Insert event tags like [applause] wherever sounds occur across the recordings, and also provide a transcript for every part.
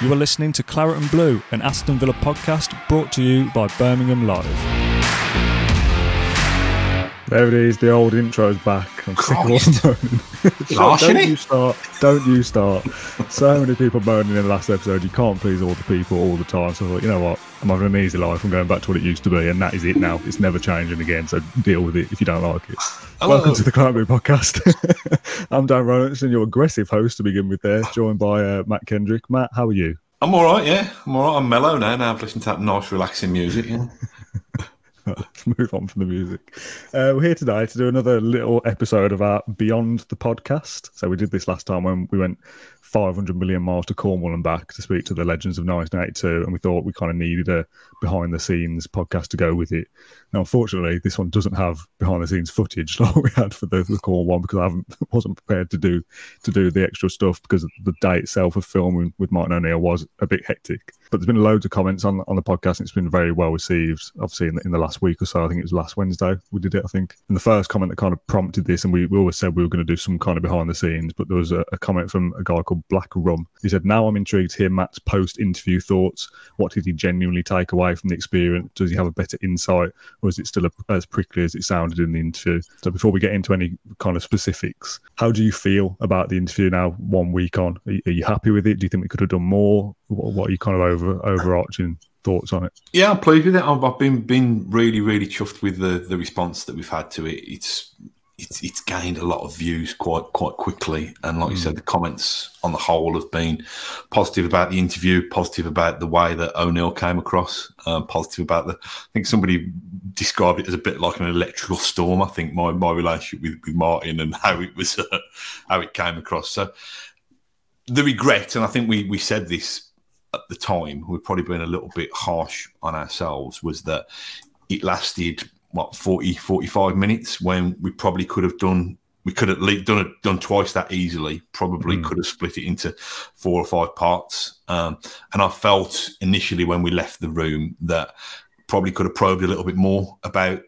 You are listening to Claret and Blue, an Aston Villa podcast brought to you by Birmingham Live. There it is, the old intro's back. I'm sick of all moaning. Don't you start. Don't you start. So many people moaning in the last episode. You can't please all the people all the time. So I thought, you know what? I'm having an easy life. I'm going back to what it used to be, and that is it now. It's never changing again. So deal with it if you don't like it. Hello. Welcome to the Claret Blue podcast. [laughs] I'm Dan Rolinson, your aggressive host to begin with there, joined by uh, Mat Kendrick. Mat, how are you? I'm all right, yeah. I'm all right. I'm mellow now. Now I've listened to that nice, relaxing music. Yeah. [laughs] Let's [laughs] move on from the music. Uh, we're here today to do another little episode of our Beyond the podcast. So we did this last time when we went 500 million miles to Cornwall and back to speak to the legends of 1982, and we thought we kind of needed a behind the scenes podcast to go with it. Now, unfortunately, this one doesn't have behind the scenes footage [laughs] like we had for the, the Cornwall one because I haven't [laughs] wasn't prepared to do to do the extra stuff because the day itself of filming with Martin O'Neill was a bit hectic. But there's been loads of comments on on the podcast, and it's been very well received. Obviously, in the, in the last week or so, I think it was last Wednesday we did it. I think, and the first comment that kind of prompted this, and we, we always said we were going to do some kind of behind the scenes, but there was a, a comment from a guy called Black Rum. He said, "Now I'm intrigued to hear Mat's post interview thoughts. What did he genuinely take away from the experience? Does he have a better insight, or is it still a, as prickly as it sounded in the interview?" So before we get into any kind of specifics, how do you feel about the interview now, one week on? Are you, are you happy with it? Do you think we could have done more? What, what are you kind of over overarching thoughts on it? yeah, I'm pleased with it. I've been been really, really chuffed with the, the response that we've had to it. It's it's it's gained a lot of views quite quite quickly, and like you said, the comments on the whole have been positive about the interview, positive about the way that O'Neill came across, um, positive about the. I think somebody described it as a bit like an electrical storm. I think my my relationship with, with Martin and how it was uh, how it came across. So the regret, and I think we we said this at the time, we're probably being a little bit harsh on ourselves, was that it lasted what 40, 45 minutes when we probably could have done we could have done it done twice that easily. Probably could have split it into four or five parts. Um, and I felt initially when we left the room that probably could have probed a little bit more about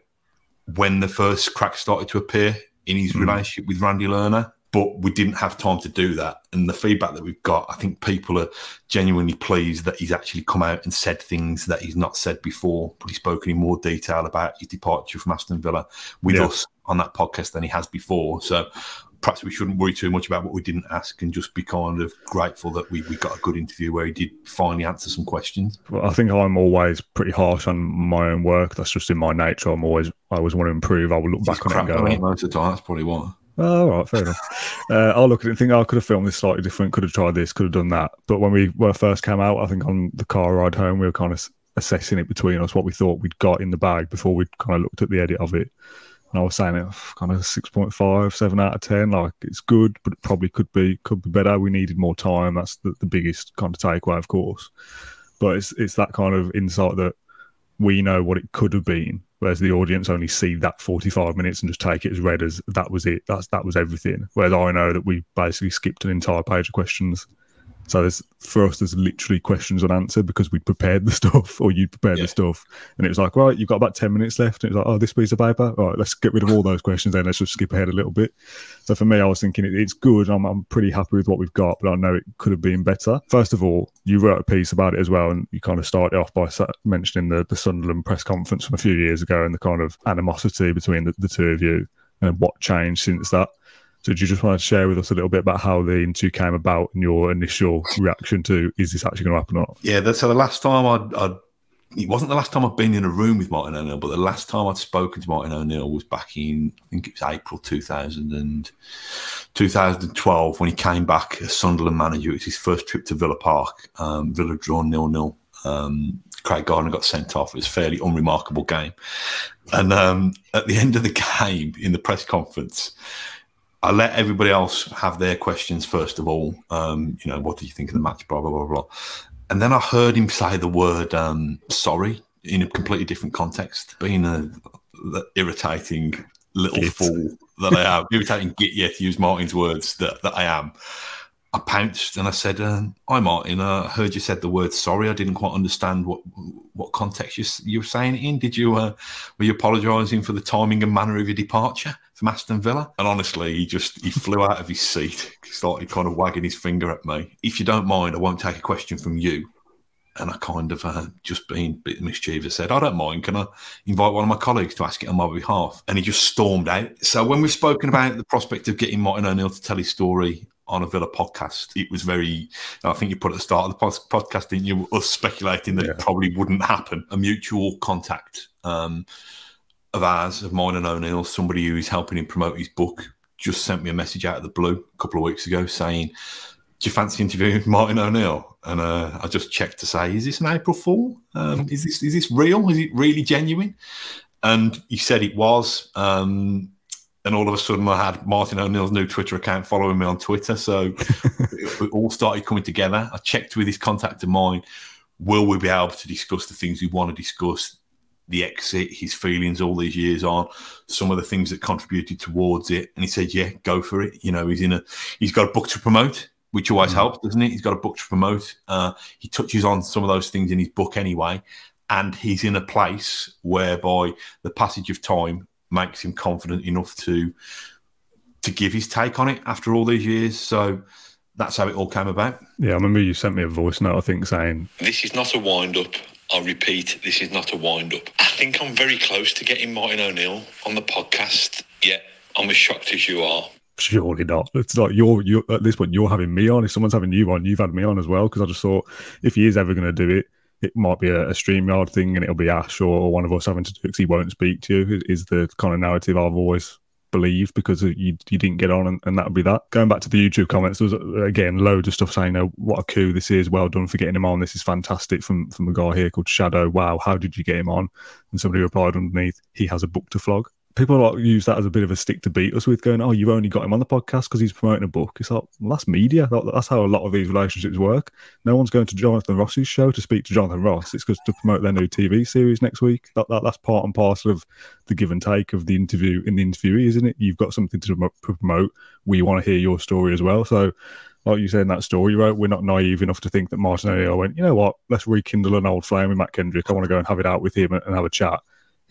when the first crack started to appear in his relationship with Randy Lerner. But we didn't have time to do that. And the feedback that we've got, I think people are genuinely pleased that he's actually come out and said things that he's not said before, but he's spoken in more detail about his departure from Aston Villa with Yeah. us on that podcast than he has before. So perhaps we shouldn't worry too much about what we didn't ask and just be kind of grateful that we, we got a good interview where he did finally answer some questions. Well, I think I'm always pretty harsh on my own work. That's just in my nature. I'm always I always want to improve. I will look Just back on it and go, most of the time. That's probably what. Oh, all right, fair enough. Uh, I'll look at it and think, oh, I could have filmed this slightly different, could have tried this, could have done that. But when we first came out, I think on the car ride home, we were kind of assessing it between us, what we thought we'd got in the bag before we'd kind of looked at the edit of it. And I was saying it kind of 6.5, 7 out of 10. Like, it's good, but it probably could be could be better. We needed more time. That's the, the biggest kind of takeaway, of course. But it's it's that kind of insight that we know what it could have been, whereas the audience only see that 45 minutes and just take it as read as that was it. That's that was everything. Whereas I know that we basically skipped an entire page of questions. So there's for us, there's literally questions unanswered because we prepared the [laughs] stuff, or you prepared Yeah. the stuff, and it was like, right, you've got about ten minutes left. And it was like, oh, this piece of paper, all right, let's get rid of all those questions. Then let's just skip ahead a little bit. So for me, I was thinking it, it's good. I'm, I'm pretty happy with what we've got, but I know it could have been better. First of all, you wrote a piece about it as well, and you kind of started off by mentioning the, the Sunderland press conference from a few years ago and the kind of animosity between the, the two of you and what changed since that. So, do you just want to share with us a little bit about how the interview came about and your initial reaction to is this actually going to happen or not? Yeah, so the last time I'd it wasn't the last time I'd been in a room with Martin O'Neill, but the last time I'd spoken to Martin O'Neill was back in, I think it was April 2000 and 2012 when he came back as Sunderland manager. It was his first trip to Villa Park. Um, Villa drawn nil nil. Um, Craig Gardner got sent off. It was a fairly unremarkable game. And um, at the end of the [laughs] game, in the press conference, I let everybody else have their questions first of all. Um, you know, what did you think of the match? Blah blah blah blah. And then I heard him say the word um, "sorry" in a completely different context, being a, a irritating little fool that I am, [laughs] irritating git, yeah, to use Martin's words that, that I am. I pounced and I said, um, "Hi, Martin. I heard you said the word sorry. I didn't quite understand what what context you you were saying it in. Did you uh, were you apologising for the timing and manner of your departure from Aston Villa?" And honestly, he just he flew out of his seat. [laughs] Started kind of wagging his finger at me. If you don't mind, I won't take a question from you. And I kind of uh, just being a bit mischievous said, I don't mind. Can I invite one of my colleagues to ask it on my behalf? And he just stormed out. So when we've spoken about the prospect of getting Martin O'Neill to tell his story on a Villa podcast. It was very, I think you put at the start of the podcast, didn't you? Us speculating that yeah. it probably wouldn't happen. A mutual contact um, of ours, of mine and O'Neill, somebody who is helping him promote his book, just sent me a message out of the blue a couple of weeks ago saying, Do you fancy interviewing Martin O'Neill? And uh, I just checked to say, Is this an April Fool? Um, is this is this real? Is it really genuine? And he said it was. Um, and all of a sudden I had Martin O'Neill's new Twitter account following me on Twitter. So [laughs] it, all started coming together. I checked with his contact of mine, will we be able to discuss the things we want to discuss? The exit, his feelings all these years on, some of the things that contributed towards it. And he said, Yeah, go for it. You know, he's in a he's got a book to promote, which always mm. helps, doesn't it? He's got a book to promote. Uh, he touches on some of those things in his book anyway. And he's in a place whereby the passage of time makes him confident enough to to give his take on it after all these years. So that's how it all came about. Yeah, I remember you sent me a voice note, I think, saying, This is not a wind up. I'll repeat, this is not a wind up. I think I'm very close to getting Martin O'Neill on the podcast. Yeah, I'm as shocked as you are. Surely not. It's like you're, you're at this point, you're having me on. If someone's having you on, you've had me on as well. Because I just thought if he is ever going to do it, it might be a, a StreamYard thing and it'll be Ash or, one of us having to do because he won't speak to you, is the kind of narrative I've always believed because you you didn't get on and, and that would be that. Going back to the YouTube comments, there was uh, again loads of stuff saying, "Oh, what a coup this is! Well done for getting him on. This is fantastic." From from a guy here called Shadow. Wow, how did you get him on? And somebody replied underneath, "He has a book to flog." People use that as a bit of a stick to beat us with, going, "Oh, you've only got him on the podcast because he's promoting a book." It's like well, that's media. That's how a lot of these relationships work. No one's going to Jonathan Ross's show to speak to Jonathan Ross. It's because to promote their new TV series next week. That, that, that's part and parcel of the give and take of the interview in the interviewee, isn't it? You've got something to promote. We want to hear your story as well. So. Like you said in that story, right? We're not naive enough to think that Martin O'Neill went, you know what? Let's rekindle an old flame with Mat Kendrick. I want to go and have it out with him and have a chat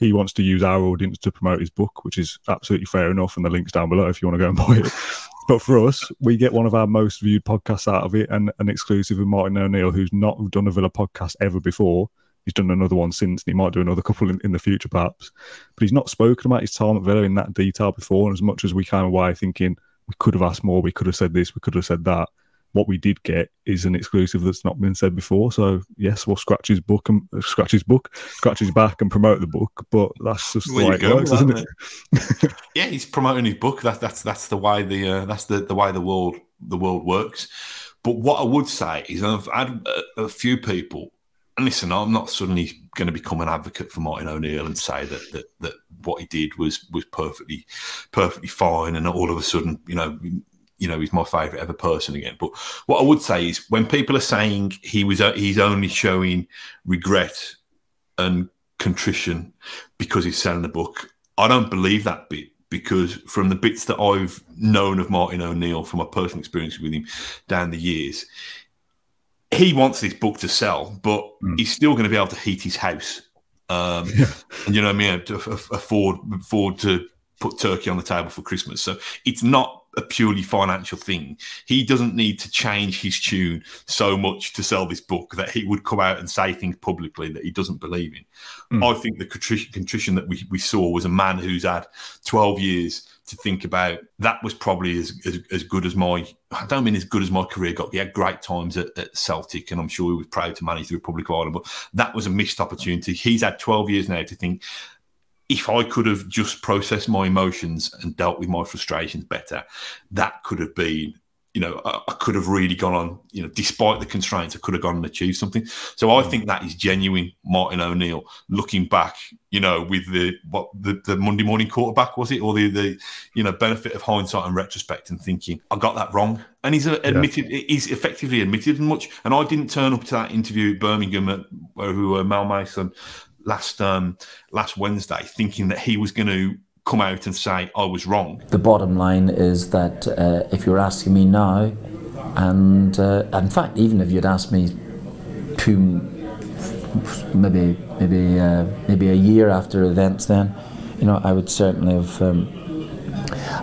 he wants to use our audience to promote his book, which is absolutely fair enough. And the link's down below if you want to go and [laughs] buy it. but for us, we get one of our most viewed podcasts out of it and an exclusive with Martin O'Neill, who's not done a Villa podcast ever before. He's done another one since, and he might do another couple in, in the future, perhaps. But he's not spoken about his time at Villa in that detail before. And as much as we came away thinking we could have asked more, we could have said this, we could have said that, what we did get is an exclusive that's not been said before. So yes, we'll scratch his book and uh, scratch his book, scratch his back and promote the book. But that's just the way it works, isn't it? it? [laughs] yeah, he's promoting his book. That's that's that's the way the uh, that's the the way the world the world works. But what I would say is I've had a, a few people. And listen, I'm not suddenly going to become an advocate for Martin O'Neill and say that, that that what he did was was perfectly perfectly fine, and all of a sudden, you know, you know he's my favourite ever person again. But what I would say is when people are saying he was uh, he's only showing regret and contrition because he's selling the book, I don't believe that bit because from the bits that I've known of Martin O'Neill from my personal experience with him down the years, he wants this book to sell, but mm. he's still going to be able to heat his house. Um, yeah. And you know what I mean? Afford afford to put turkey on the table for Christmas. So it's not a purely financial thing. He doesn't need to change his tune so much to sell this book that he would come out and say things publicly that he doesn't believe in. Mm. I think the contrition, contrition that we, we saw was a man who's had 12 years to think about. That was probably as, as, as good as my, I don't mean as good as my career got. He had great times at, at Celtic and I'm sure he was proud to manage the Republic of Ireland, but that was a missed opportunity. He's had 12 years now to think, if I could have just processed my emotions and dealt with my frustrations better, that could have been you know, I, I, could have really gone on, you know, despite the constraints, I could have gone and achieved something. So I hmm. think that is genuine Martin O'Neill looking back, you know, with the what the, the Monday morning quarterback was it, or the the you know benefit of hindsight and retrospect, and thinking I got that wrong. And he's uh, admitted, yeah. he's effectively admitted much. And I didn't turn up to that interview at Birmingham at who were Mel Mason last um last Wednesday, thinking that he was going to come out and say I was wrong. The bottom line is that uh, if you're asking me now, and uh, in fact, even if you'd asked me two, maybe maybe uh, maybe a year after events, then you know I would certainly have. Um,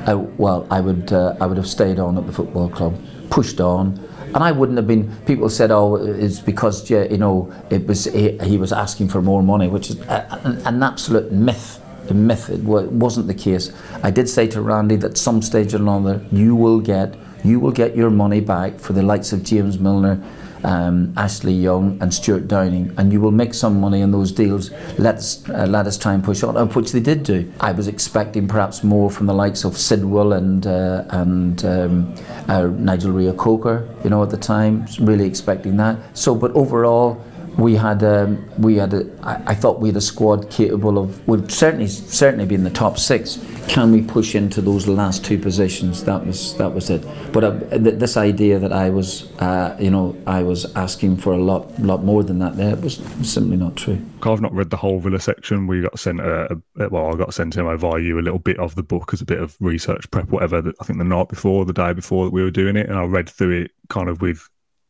I, well, I would uh, I would have stayed on at the football club, pushed on. And I wouldn't have been. People said, "Oh, it's because you know it was he, was asking for more money," which is an, an absolute myth the method wasn't the case. I did say to Randy that some stage or another you will get you will get your money back for the likes of James Milner, um, Ashley Young, and Stewart Downing, and you will make some money in those deals. Let's uh, let us try and push on, which they did do. I was expecting perhaps more from the likes of Sidwell and uh, and um, uh, Nigel Reo-Coker, you know, at the time. Really expecting that. So, but overall we had um, we had a, I, I thought we had a squad capable of would certainly certainly be in the top six. Can we push into those last two positions? That was that was it. But uh, th- this idea that I was uh, you know I was asking for a lot lot more than that there was simply not true. I've not read the whole Villa section. We got sent a, a well, I got sent him via you a little bit of the book as a bit of research prep, whatever. I think the night before, the day before that we were doing it, and I read through it kind of with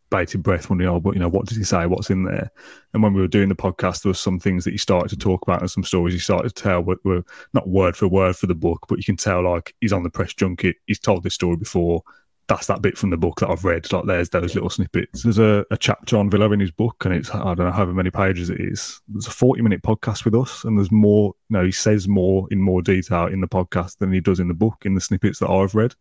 bated breath, wondering, oh, but you know, what does he say? What's in there? And when we were doing the podcast, there was some things that he started to talk about and some stories he started to tell were, were not word for word for the book, but you can tell like he's on the press junket. He's told this story before that's that bit from the book that I've read. Like there's those little snippets. There's a, a chapter on Villa in his book, and it's I don't know however many pages it is. There's a 40 minute podcast with us, and there's more. You know, he says more in more detail in the podcast than he does in the book in the snippets that I've read.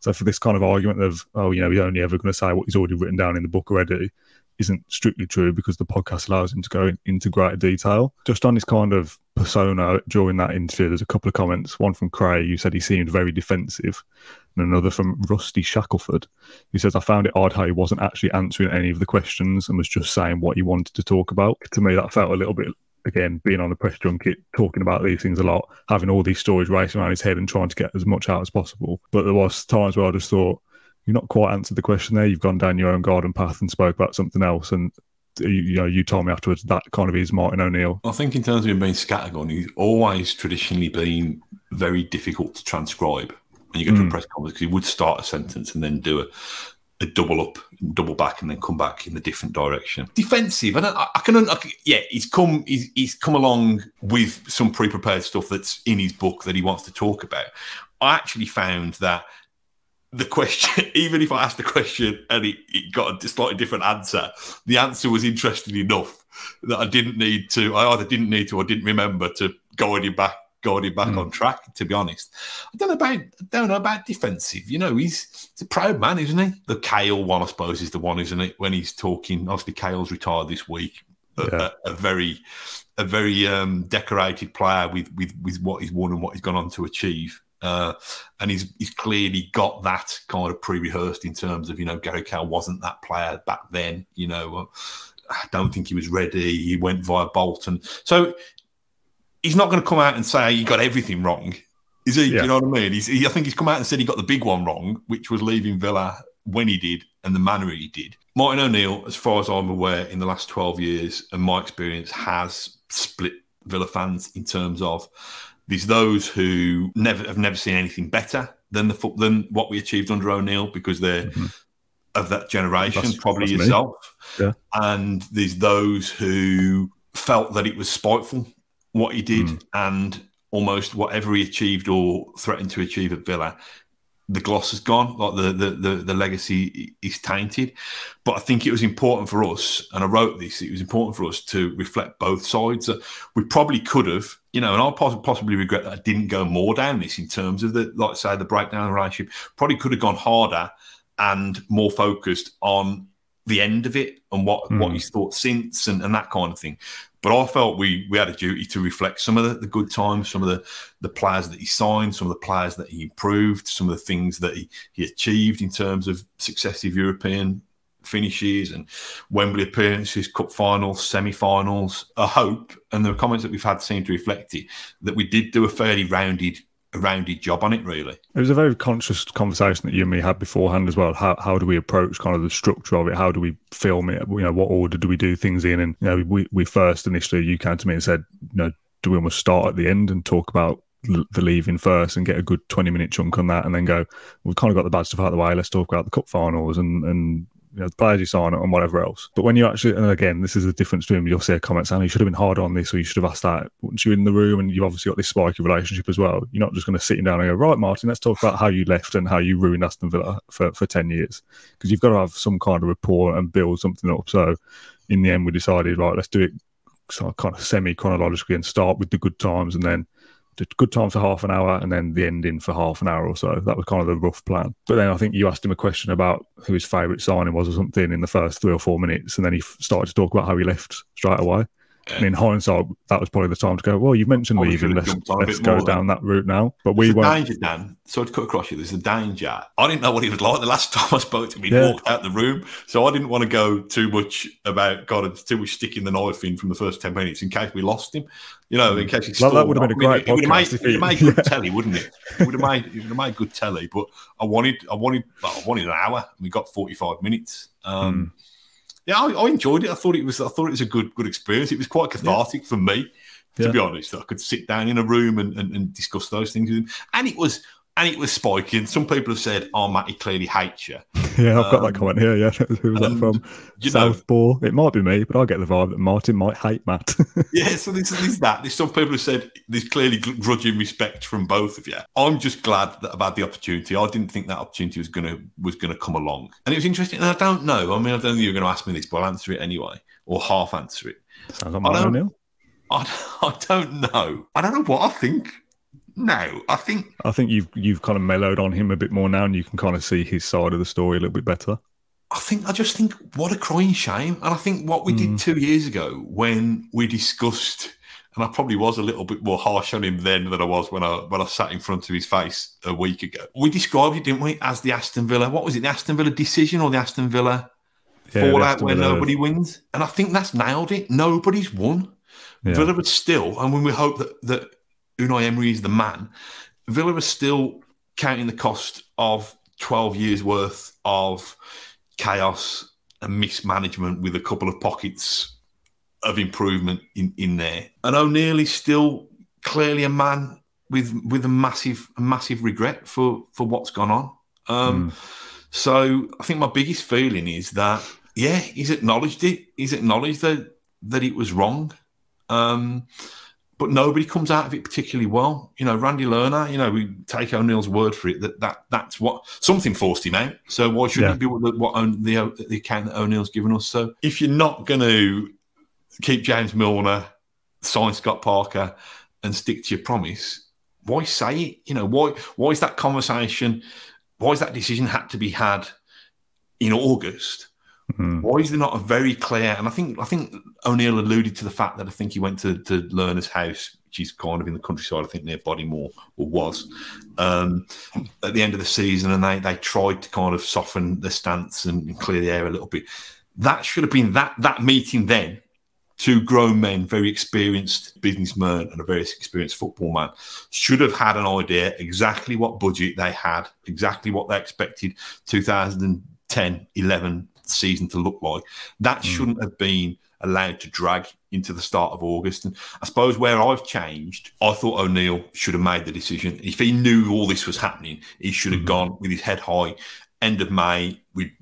So for this kind of argument of oh, you know, he's only ever going to say what he's already written down in the book already, isn't strictly true because the podcast allows him to go in, into greater detail. Just on his kind of persona during that interview, there's a couple of comments. One from Craig, you said he seemed very defensive, and another from Rusty Shackelford, who says, I found it odd how he wasn't actually answering any of the questions and was just saying what he wanted to talk about. To me, that felt a little bit again, being on the press junket, talking about these things a lot, having all these stories racing around his head and trying to get as much out as possible. But there was times where I just thought, you've not quite answered the question there. You've gone down your own garden path and spoke about something else. And you, you know, you told me afterwards that kind of is Martin O'Neill. I think in terms of him being scattergun, he's always traditionally been very difficult to transcribe when you go mm. to a hmm. press conference because he would start a sentence and then do a, a double up, double back, and then come back in the different direction. Defensive, and I, I, can, I, can, yeah, he's come, he's, he's come along with some pre-prepared stuff that's in his book that he wants to talk about. I actually found that the question, [laughs] even if I asked the question and it, it, got a slightly different answer, the answer was interesting enough that I didn't need to, I either didn't need to or didn't remember to guide him back, guide him back mm. on track. To be honest, I don't know about, I don't know about defensive. You know, he's, he's a proud man, isn't he? The Cahill one, I suppose, is the one, isn't it? When he's talking, obviously Cahill's retired this week. Yeah. A, a, very, a very um, decorated player with with with what he's won and what he's gone on to achieve. Uh, and he's he's clearly got that kind of pre-rehearsed in terms of you know Gary Cahill wasn't that player back then. You know, I don't think he was ready. He went via Bolton, so he's not going to come out and say he got everything wrong. Is he? Yeah. You know what I mean? He's, he, I think he's come out and said he got the big one wrong, which was leaving Villa when he did and the manner he did. Martin O'Neill, as far as I'm aware, in the last 12 years, and my experience, has split Villa fans in terms of there's those who never have never seen anything better than the than what we achieved under O'Neill because they're mm-hmm. of that generation, that's, probably that's yourself. Yeah. And there's those who felt that it was spiteful what he did mm. and almost whatever he achieved or threatened to achieve at Villa the gloss has gone, like the, the the the, legacy is tainted. But I think it was important for us, and I wrote this. It was important for us to reflect both sides. That we probably could have, you know, and I possibly regret that I didn't go more down this in terms of the, like say, the breakdown of the relationship. Probably could have gone harder and more focused on the end of it and what mm. what hmm. he's thought since and, and that kind of thing. But I felt we we had a duty to reflect some of the, the good times, some of the the players that he signed, some of the players that he improved, some of the things that he, he achieved in terms of successive European finishes and Wembley appearances, cup finals, semi-finals. I hope, and the comments that we've had seem to reflect it, that we did do a fairly rounded a rounded job on it, really. It was a very conscious conversation that you and me had beforehand as well. How how do we approach kind of the structure of it? How do we film it? You know, what order do we do things in? And you know, we we first initially you came to me and said, you know, do we almost start at the end and talk about the leaving first and get a good 20 minute chunk on that and then go we've kind of got the bad stuff out of the way let's talk about the cup finals and and you know, the players you sign and whatever else. But when you actually, and again, this is the difference between you'll see a comment saying you should have been harder on this or you should have asked that. Once you're in the room and you've obviously got this spiky relationship as well, you're not just going to sit down and go, right, Martin, let's talk about how you left and how you ruined Aston Villa for, for 10 years. Because you've got to have some kind of rapport and build something up. So in the end, we decided, right, let's do it so kind of semi chronologically and start with the good times and then good time for half an hour and then the ending for half an hour or so. That was kind of the rough plan. But then I think you asked him a question about who his favourite signing was or something in the first three or four minutes, and then he started to talk about how he left straight away. And in hindsight, that was probably the time to go. Well, you've mentioned leaving. Let's, let's go down that route now. But we were danger, Dan. So to cut across you, there's a danger. I didn't know what he was like the last [laughs] time I spoke to him. He yeah. walked out the room, so I didn't want to go too much about God, too much sticking the knife in from the first ten minutes in case we lost him. You know, in case he well, that would have been a great I mean, podcast. It would have made, good [laughs] telly, wouldn't it? It would have made it would have made good telly. But I wanted, I wanted, I wanted an hour. and We got forty five minutes. Um, mm yeah, I, I, enjoyed it. I thought it was I thought it was a good good experience. It was quite cathartic yeah. for me, to yeah. be honest. I could sit down in a room and, and, and discuss those things with him, and it was and it was spiking. Some people have said, "Oh, Mat, he clearly hates you." [laughs] Yeah, I've um, got that um, comment here. Yeah, [laughs] who was that from? Southpaw. It might be me, but I get the vibe that Martin might hate Mat. [laughs] yeah, so there's, there's that. There's some people who said there's clearly grudging respect from both of you. I'm just glad that about the opportunity. I didn't think that opportunity was gonna was gonna come along, and it was interesting. And I don't know. I mean, I don't think you're going to ask me this, but I'll answer it anyway, or half answer it. Sounds like I don't, I, I don't know. I don't know what I think. No, I think I think you've you've kind of mellowed on him a bit more now, and you can kind of see his side of the story a little bit better. I think I just think what a crying shame, and I think what we mm. did two years ago when we discussed, and I probably was a little bit more harsh on him then than I was when I when I sat in front of his face a week ago. We described it, didn't we, as the Aston Villa? What was it, the Aston Villa decision or the Aston Villa yeah, fallout where nobody wins? And I think that's nailed it. Nobody's won. Yeah. Villa would still, and when we hope that that Unai Emery is the man. Villa are still counting the cost of 12 years worth of chaos and mismanagement with a couple of pockets of improvement in, in there. And O'Neill is still clearly a man with with a massive massive regret for for what's gone on. Um, mm. So I think my biggest feeling is that yeah, he's acknowledged it. He's acknowledged that that it was wrong. Um, but nobody comes out of it particularly well. You know, Randy Lerner, you know, we take O'Neill's word for it that, that that's what something forced him out. So why shouldn't yeah. it be what, what the, the account that O'Neill's given us? So if you're not going to keep James Milner, sign Scott Parker, and stick to your promise, why say it? You know, why why is that conversation? Why is that decision had to be had in August? Mm. Why is there not a very clear? And I think I think O'Neill alluded to the fact that I think he went to, to Lerner's house, which is kind of in the countryside, I think near Bodymoor or was, um, at the end of the season, and they they tried to kind of soften the stance and clear the air a little bit. That should have been that that meeting then. Two grown men, very experienced businessmen and a very experienced football man, should have had an idea exactly what budget they had, exactly what they expected 2010, 11, season to look like. That mm. shouldn't have been allowed to drag into the start of August. And I suppose where I've changed, I thought O'Neill should have made the decision. If he knew all this was happening, he should have mm. gone with his head high. End of May, we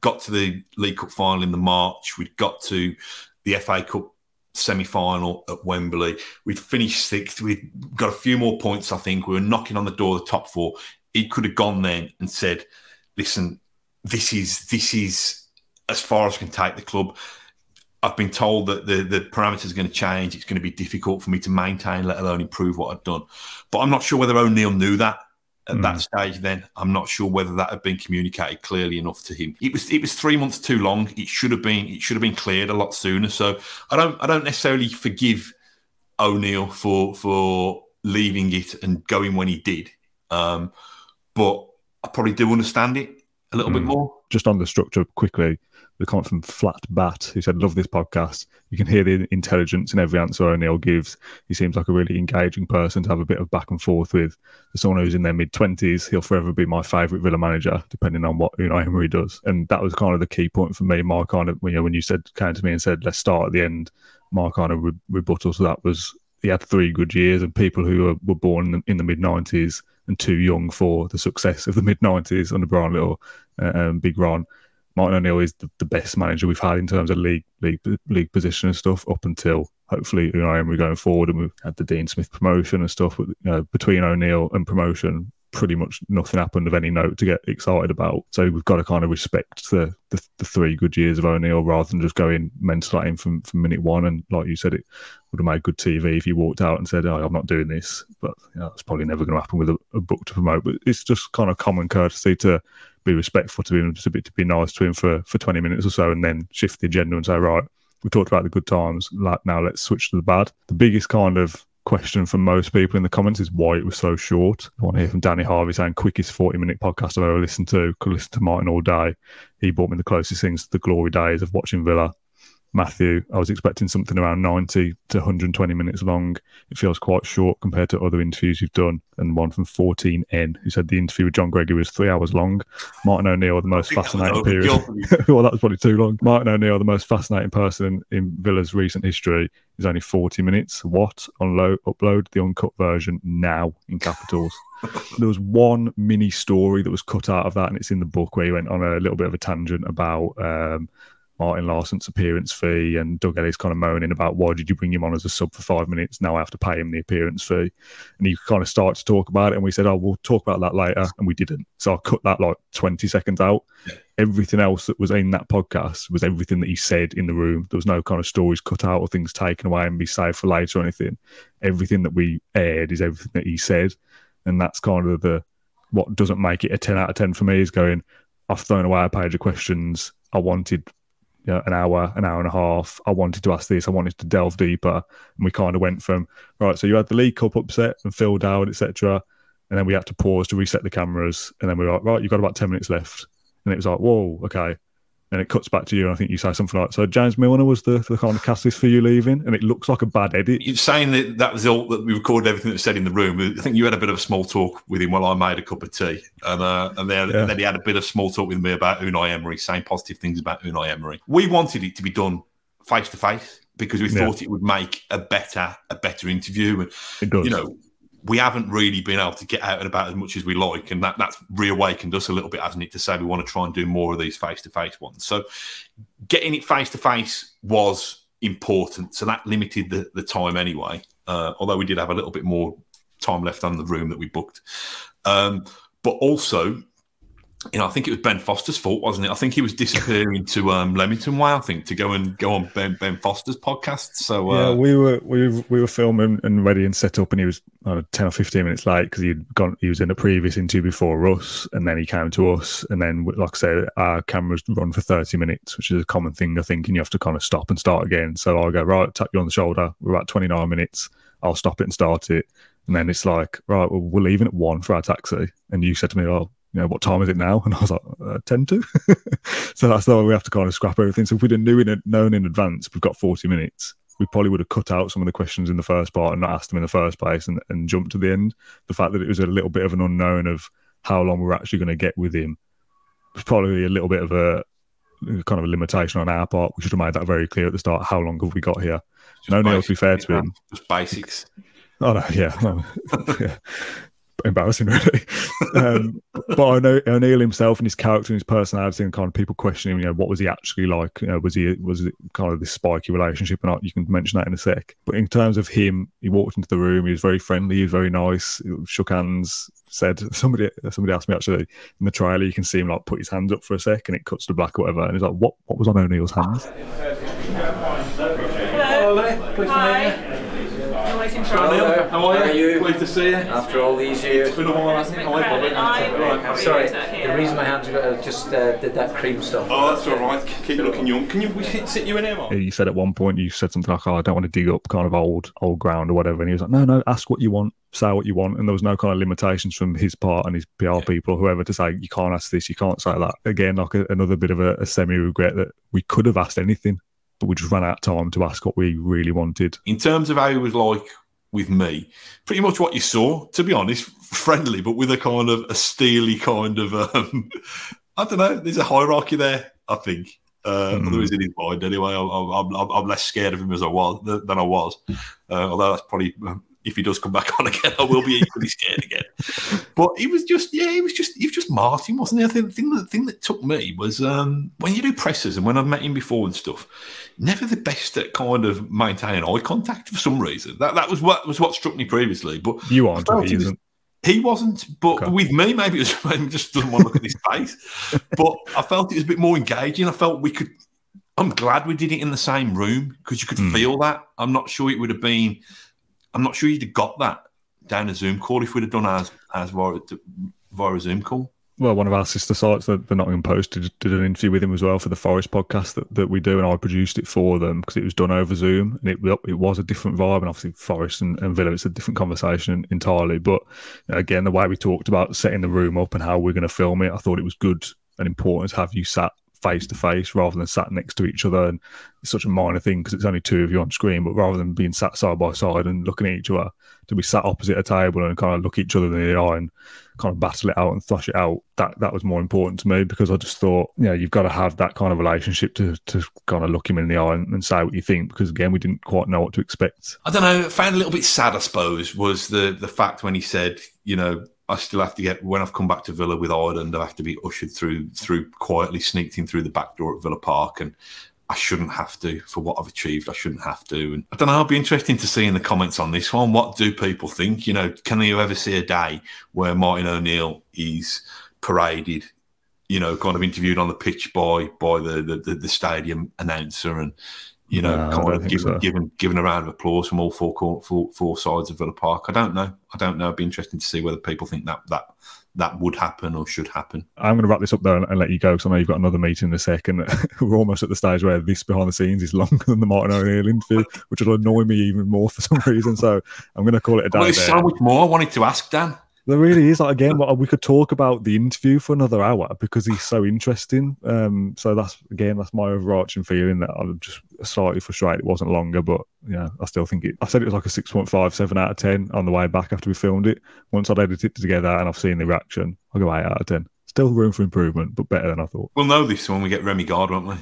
got to the League Cup final in the March. We'd got to the FA Cup semi final at Wembley. We'd finished sixth. We'd got a few more points, I think. We were knocking on the door of the top four. He could have gone then and said, listen, this is this is as far as I can take the club. I've been told that the, the parameters are going to change. It's going to be difficult for me to maintain, let alone improve what I've done. But I'm not sure whether O'Neill knew that at mm. that stage. Then I'm not sure whether that had been communicated clearly enough to him. It was it was three months too long. It should have been it should have been cleared a lot sooner. So I don't I don't necessarily forgive O'Neill for for leaving it and going when he did. Um, but I probably do understand it a little mm. bit more. Just on the structure quickly, the comment from Flat Bat, who said, Love this podcast. You can hear the intelligence in every answer O'Neill gives. He seems like a really engaging person to have a bit of back and forth with. For someone who's in their mid 20s, he'll forever be my favourite Villa manager, depending on what Unai Emery does. And that was kind of the key point for me. My kind of, you know, when you said, came to me and said, Let's start at the end, my kind of re- rebuttal to that was he had three good years, and people who were, were born in the, in the mid 90s and too young for the success of the mid 90s under Brian Little uh, and Big Ron. Martin O'Neill is the, the, best manager we've had in terms of league league league position and stuff up until hopefully Emery going forward, and we've had the Dean Smith promotion and stuff. But, know, between O'Neill and promotion, pretty much nothing happened of any note to get excited about. So we've got to kind of respect the the, the three good years of O'Neill rather than just going mental at him from, from minute one. And like you said, it would have made good TV if he walked out and said, "Oh, I'm not doing this." But you know, it's probably never going to happen with a, a, book to promote. But it's just kind of common courtesy to be respectful to him, to be, to be nice to him for, for 20 minutes or so, and then shift the agenda and say, "Right, we talked about the good times. Like now, let's switch to the bad." The biggest kind of question from most people in the comments is why it was so short. I want to hear from Danny Harvey saying quickest 40 minute podcast I've ever listened to. Could listen to Martin all day. He brought me the closest things to the glory days of watching Villa. Matthew, I was expecting something around 90 to 120 minutes long. It feels quite short compared to other interviews you've done. And one from 14N, who said the interview with John Gregory was three hours long. Martin O'Neill, the most fascinating period. [laughs] well, that was probably too long. Martin O'Neill, the most fascinating person in Villa's recent history, is only 40 minutes. What? Unload, upload the uncut version now in capitals. [laughs] there was one mini story that was cut out of that, and it's in the book where he went on a little bit of a tangent about. Um, Martin Laursen's appearance fee and Doug Ellis kind of moaning about why did you bring him on as a sub for five minutes? Now I have to pay him the appearance fee. And he kind of started to talk about it and we said, Oh, we'll talk about that later. And we didn't. So I cut that like 20 seconds out. Yeah. Everything else that was in that podcast was everything that he said in the room. There was no kind of stories cut out or things taken away and be saved for later or anything. Everything that we aired is everything that he said. And that's kind of the what doesn't make it a 10 out of 10 for me is going, I've thrown away a page of questions. I wanted you know, an hour, an hour and a half. I wanted to ask this. I wanted to delve deeper, and we kind of went from right. So you had the League Cup upset and Phil Dowd, etc., and then we had to pause to reset the cameras, and then we were like, right, you've got about ten minutes left, and it was like, whoa, okay and it cuts back to you. And I think you say something like, "So James Milner was the, the kind of catalyst for you leaving," and it looks like a bad edit. You're saying that that was all that we recorded everything that was said in the room. I think you had a bit of a small talk with him while I made a cup of tea, and uh, and, then, yeah. and then he had a bit of small talk with me about Unai Emery, saying positive things about Unai Emery. We wanted it to be done face to face because we thought yeah. it would make a better a better interview, and it does. you know we haven't really been able to get out and about as much as we like, and that that's reawakened us a little bit, hasn't it? To say we want to try and do more of these face to face ones. So, getting it face to face was important, so that limited the, the time anyway. Uh, although we did have a little bit more time left on the room that we booked, um, but also you know, I think it was Ben Foster's fault, wasn't it? I think he was disappearing to um, Leamington Way. I think to go and go on Ben Ben Foster's podcast. So uh, yeah, we were we were, we were filming and ready and set up, and he was uh, ten or fifteen minutes late because he'd gone. He was in a previous interview before us, and then he came to us, and then like I said, our cameras run for thirty minutes, which is a common thing I think, and you have to kind of stop and start again. So I go right, tap you on the shoulder. We're about twenty nine minutes. I'll stop it and start it. And then it's like, right, well, we're leaving at one for our taxi. And you said to me, oh, you know, what time is it now? [laughs] And I was like, uh, 10 to. [laughs] so that's why we have to kind of scrap everything. So if we'd have knew in, known in advance, we've got 40 minutes, we probably would have cut out some of the questions in the first part and not asked them in the first place and, and jumped to the end. The fact that it was a little bit of an unknown of how long we're actually going to get with him was probably a little bit of a kind of a limitation on our part. We should have made that very clear at the start. How long have we got here? Just no, no, to be fair to him. Just basics. Oh no, yeah, [laughs] yeah embarrassing, really. [laughs] um, but I know O'Neill himself and his character and his personality and kind of people questioning, you know, what was he actually like? You know, was he was it kind of this spiky relationship? And you can mention that in a sec. But in terms of him, he walked into the room. He was very friendly. He was very nice. shook hands. Said [laughs] somebody somebody asked me actually in the trailer. You can see him like put his hands up for a sec, and it cuts to black or whatever. And he's like, "What? What was on O'Neill's hands?" Hello. Hi. Hello there. How are you? How are you? Pleased to see you. After all these years. It's been a while, hasn't it? How are you? Right. Sorry, the reason my hands got uh, just uh, did that cream stuff. Oh, that's all right. Keep looking young. Can you we sit sit you in here, Mark? You said at one point you said something like, "Oh, I don't want to dig up kind of old old ground or whatever," and he was like, "No, no, ask what you want, say what you want," and there was no kind of limitations from his part and his PR people, or whoever, to say you can't ask this, you can't say that. Again, like a, another bit of a, a semi regret that we could have asked anything, but we just ran out of time to ask what we really wanted. In terms of how he was like with me, pretty much what you saw. To be honest, friendly, but with a kind of a steely kind of. Um, [laughs] I don't know. There's a hierarchy there. I think. Uh, Mm. There is in his mind anyway. I'm, I'm, I'm, I'm less scared of him as I was than I was. Uh, although that's probably um, if he does come back [laughs] on again, I will be equally scared again. But he was just yeah, he was just he was just Martin, wasn't he? I think the thing, the thing that took me was um, when you do presses and when I've met him before and stuff. Never the best at kind of maintaining eye contact for some reason. That that was what was what struck me previously. But You aren't, he was- he wasn't, but Okay. with me, maybe it was [laughs] maybe just doesn't want to look at his face. But I felt it was a bit more engaging. I felt we could. I'm glad we did it in the same room because you could Hmm. feel that. I'm not sure it would have been. I'm not sure you'd have got that down a Zoom call if we'd have done as as via, via a Zoom call. well, one of our sister sites, the, the Nottingham Post, did, did an interview with him as well for the Forest podcast that, that we do, and I produced it for them because it was done over Zoom, and it it was a different vibe, and obviously Forest and, and Villa, it's a different conversation entirely. But again, the way we talked about setting the room up and how we're going to film it, I thought it was good and important to have you sat face to face rather than sat next to each other. And it's such a minor thing because it's only two of you on screen, but rather than being sat side by side and looking at each other, to be sat opposite a table and kind of look each other in the eye and kind of battle it out and thrash it out. That that was more important to me because I just thought, yeah, you've got to have that kind of relationship to to kind of look him in the eye and, and say what you think because again, we didn't quite know what to expect. I don't know. I found a little bit sad, I suppose, was the the fact when he said, you know, I still have to get when I've come back to Villa with Ireland, I have to be ushered through through quietly sneaked in through the back door at Villa Park, and I shouldn't have to for what I've achieved. I shouldn't have to. And I don't know. It'll be interesting to see in the comments on this one. What do people think? You know, can you ever see a day where Martin O'Neill is paraded? You know, kind of interviewed on the pitch by by the the, the, the stadium announcer and. You know, No, kind of given, so. given given a round of applause from all four, four four sides of Villa Park. I don't know. I don't know. It'd be interesting to see whether people think that that that would happen or should happen. I'm going to wrap this up though and, and let you go because I know you've got another meeting in a second. [laughs] We're almost at the stage where this behind the scenes is longer than the Martin O'Neill interview, which will annoy me even more for some reason. So I'm going to call it a day. Well, there's there. so much more I wanted to ask Dan. There really is. Like again, we could talk about the interview for another hour because he's so interesting. Um, so that's again, that's my overarching feeling that I'm just slightly frustrated it wasn't longer, but yeah, I still think it. I said it was like a 6.5, 7 out of ten on the way back after we filmed it. Once I'd edited it together and I've seen the reaction, I'll go eight out of ten. Still room for improvement, but better than I thought. We'll know this when we get Rémi Garde, won't we?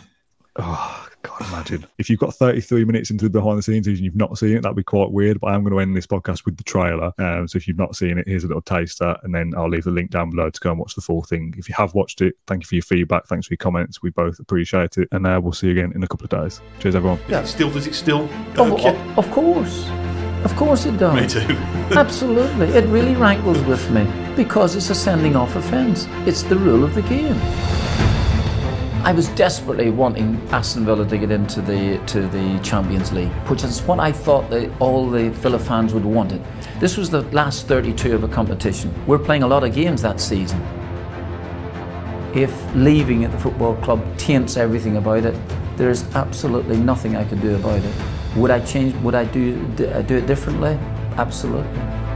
Oh, God, imagine. If you've got 33 minutes into the behind the scenes and you've not seen it, that'd be quite weird. But I'm going to end this podcast with the trailer. Um, so if you've not seen it, here's a little taster. And then I'll leave the link down below to go and watch the full thing. If you have watched it, thank you for your feedback. Thanks for your comments. We both appreciate it. And uh, we'll see you again in a couple of days. Cheers, everyone. Yeah. Still, does it still? Of, irk of- of course. Of course it does. Me too. [laughs] Absolutely. It really rankles with me because it's a sending off offence. It's the rule of the game. I was desperately wanting Aston Villa to get into the to the Champions League, which is what I thought that all the Villa fans would want wanted. This was the last 32 of a competition. We're playing a lot of games that season. If leaving at the football club taints everything about it, there's absolutely nothing I could do about it. Would I change? Would I do do it differently? Absolutely.